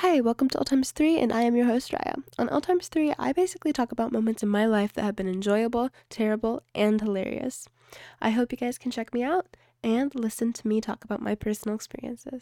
Hi, welcome to All Times 3, and I am your host, Raya. On All Times 3, I basically talk about moments in my life that have been enjoyable, terrible, and hilarious. I hope you guys can check me out and listen to me talk about my personal experiences.